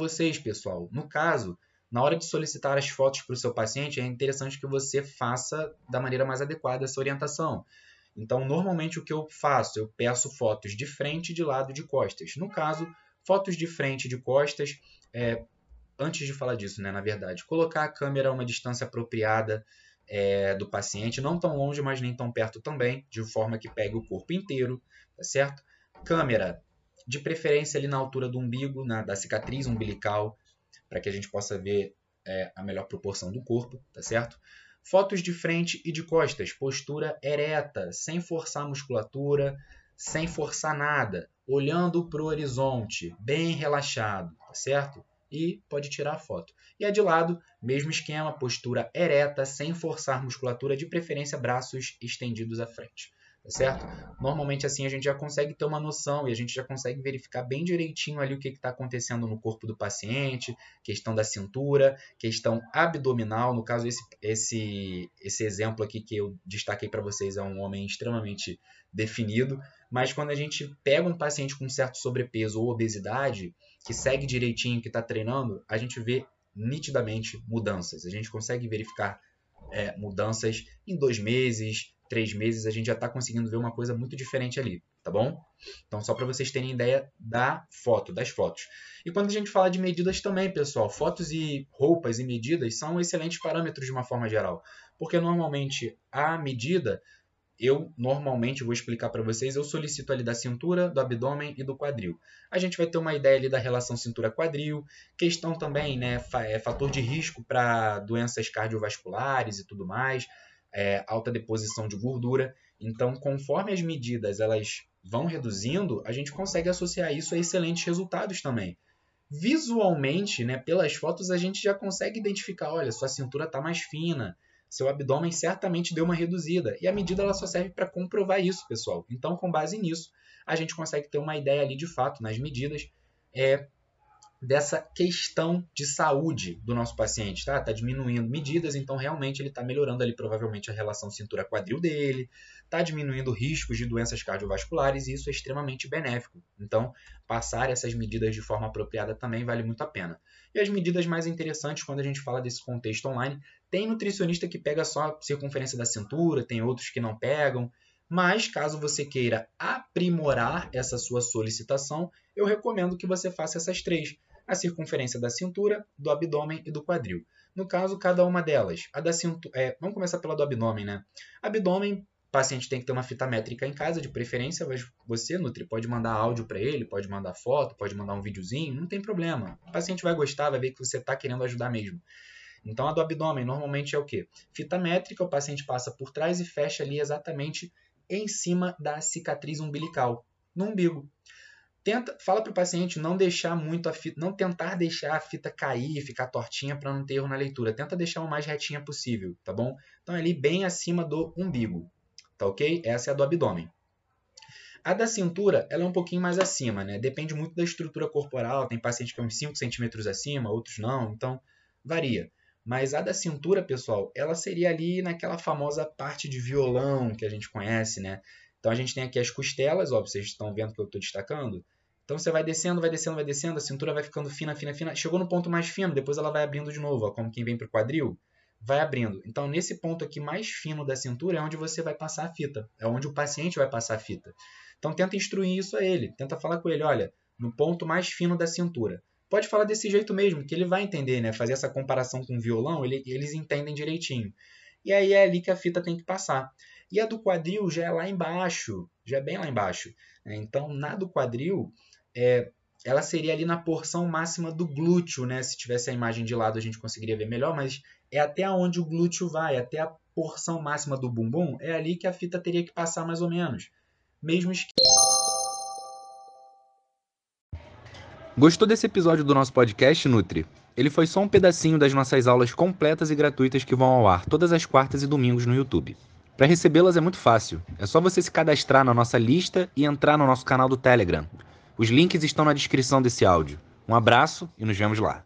vocês, pessoal. No caso, na hora de solicitar as fotos para o seu paciente, é interessante que você faça da maneira mais adequada essa orientação. Então, normalmente o que eu faço? Eu peço fotos de frente, de lado e de costas. No caso, fotos de frente e de costas, é, antes de falar disso, né, na verdade, colocar a câmera a uma distância apropriada é, do paciente, não tão longe, mas nem tão perto também, de forma que pegue o corpo inteiro, tá certo? Câmera, de preferência ali na altura do umbigo, na, da cicatriz umbilical, para que a gente possa ver é, a melhor proporção do corpo, tá certo? Fotos de frente e de costas, postura ereta, sem forçar a musculatura, sem forçar nada, olhando para o horizonte, bem relaxado, tá certo? E pode tirar a foto. E a de lado, mesmo esquema, postura ereta, sem forçar musculatura, de preferência braços estendidos à frente tá certo? Normalmente assim a gente já consegue ter uma noção e a gente já consegue verificar bem direitinho ali o que está acontecendo no corpo do paciente, questão da cintura, questão abdominal. No caso, esse, esse, esse exemplo aqui que eu destaquei para vocês é um homem extremamente definido, mas quando a gente pega um paciente com certo sobrepeso ou obesidade, que segue direitinho, que está treinando, a gente vê nitidamente mudanças. A gente consegue verificar é, mudanças em dois meses, três meses, a gente já está conseguindo ver uma coisa muito diferente ali, tá bom? Então, só para vocês terem ideia da foto, das fotos. E quando a gente fala de medidas também, pessoal, fotos e roupas e medidas são excelentes parâmetros de uma forma geral. Porque normalmente a medida, eu normalmente vou explicar para vocês, eu solicito ali da cintura, do abdômen e do quadril. A gente vai ter uma ideia ali da relação cintura-quadril, questão também, né, é fator de risco para doenças cardiovasculares e tudo mais é, alta deposição de gordura. Então, conforme as medidas elas vão reduzindo, a gente consegue associar isso a excelentes resultados também. Visualmente, né, pelas fotos, a gente já consegue identificar, olha, sua cintura está mais fina, seu abdômen certamente deu uma reduzida. E a medida ela só serve para comprovar isso, pessoal. Então, com base nisso, a gente consegue ter uma ideia ali de fato, nas medidas, é, dessa questão de saúde do nosso paciente, tá? Tá diminuindo medidas, então realmente ele está melhorando ali provavelmente a relação cintura-quadril dele, tá diminuindo riscos de doenças cardiovasculares e isso é extremamente benéfico. Então, passar essas medidas de forma apropriada também vale muito a pena. E as medidas mais interessantes quando a gente fala desse contexto online, tem nutricionista que pega só a circunferência da cintura, tem outros que não pegam, mas caso você queira aprimorar essa sua solicitação, eu recomendo que você faça essas três a circunferência da cintura, do abdômen e do quadril. No caso, cada uma delas. A da cintura, é, vamos começar pela do abdômen, né? Abdômen, o paciente tem que ter uma fita métrica em casa, de preferência, mas você, Nutri, pode mandar áudio para ele, pode mandar foto, pode mandar um videozinho, não tem problema. O paciente vai gostar, vai ver que você está querendo ajudar mesmo. Então, a do abdômen normalmente é o quê? Fita métrica, o paciente passa por trás e fecha ali exatamente em cima da cicatriz umbilical, no umbigo tenta, fala para o paciente não deixar muito a fita, não tentar deixar a fita cair, ficar tortinha para não ter erro na leitura. Tenta deixar o mais retinha possível, tá bom? Então ali bem acima do umbigo, tá ok? Essa é a do abdômen. A da cintura, ela é um pouquinho mais acima, né? Depende muito da estrutura corporal. Tem paciente que é uns 5 centímetros acima, outros não, então varia. Mas a da cintura, pessoal, ela seria ali naquela famosa parte de violão que a gente conhece, né? Então a gente tem aqui as costelas, ó, vocês estão vendo que eu estou destacando. Então você vai descendo, vai descendo, vai descendo, a cintura vai ficando fina, fina, fina. Chegou no ponto mais fino, depois ela vai abrindo de novo, ó, como quem vem para o quadril, vai abrindo. Então nesse ponto aqui mais fino da cintura é onde você vai passar a fita, é onde o paciente vai passar a fita. Então tenta instruir isso a ele, tenta falar com ele, olha, no ponto mais fino da cintura. Pode falar desse jeito mesmo, que ele vai entender, né? Fazer essa comparação com o violão, ele, eles entendem direitinho. E aí é ali que a fita tem que passar. E a do quadril já é lá embaixo, já é bem lá embaixo. Né? Então, na do quadril, é, ela seria ali na porção máxima do glúteo, né? Se tivesse a imagem de lado a gente conseguiria ver melhor, mas é até onde o glúteo vai, até a porção máxima do bumbum, é ali que a fita teria que passar mais ou menos. Mesmo esquema. Gostou desse episódio do nosso podcast, Nutri? Ele foi só um pedacinho das nossas aulas completas e gratuitas que vão ao ar todas as quartas e domingos no YouTube. Para recebê-las é muito fácil. É só você se cadastrar na nossa lista e entrar no nosso canal do Telegram. Os links estão na descrição desse áudio. Um abraço e nos vemos lá.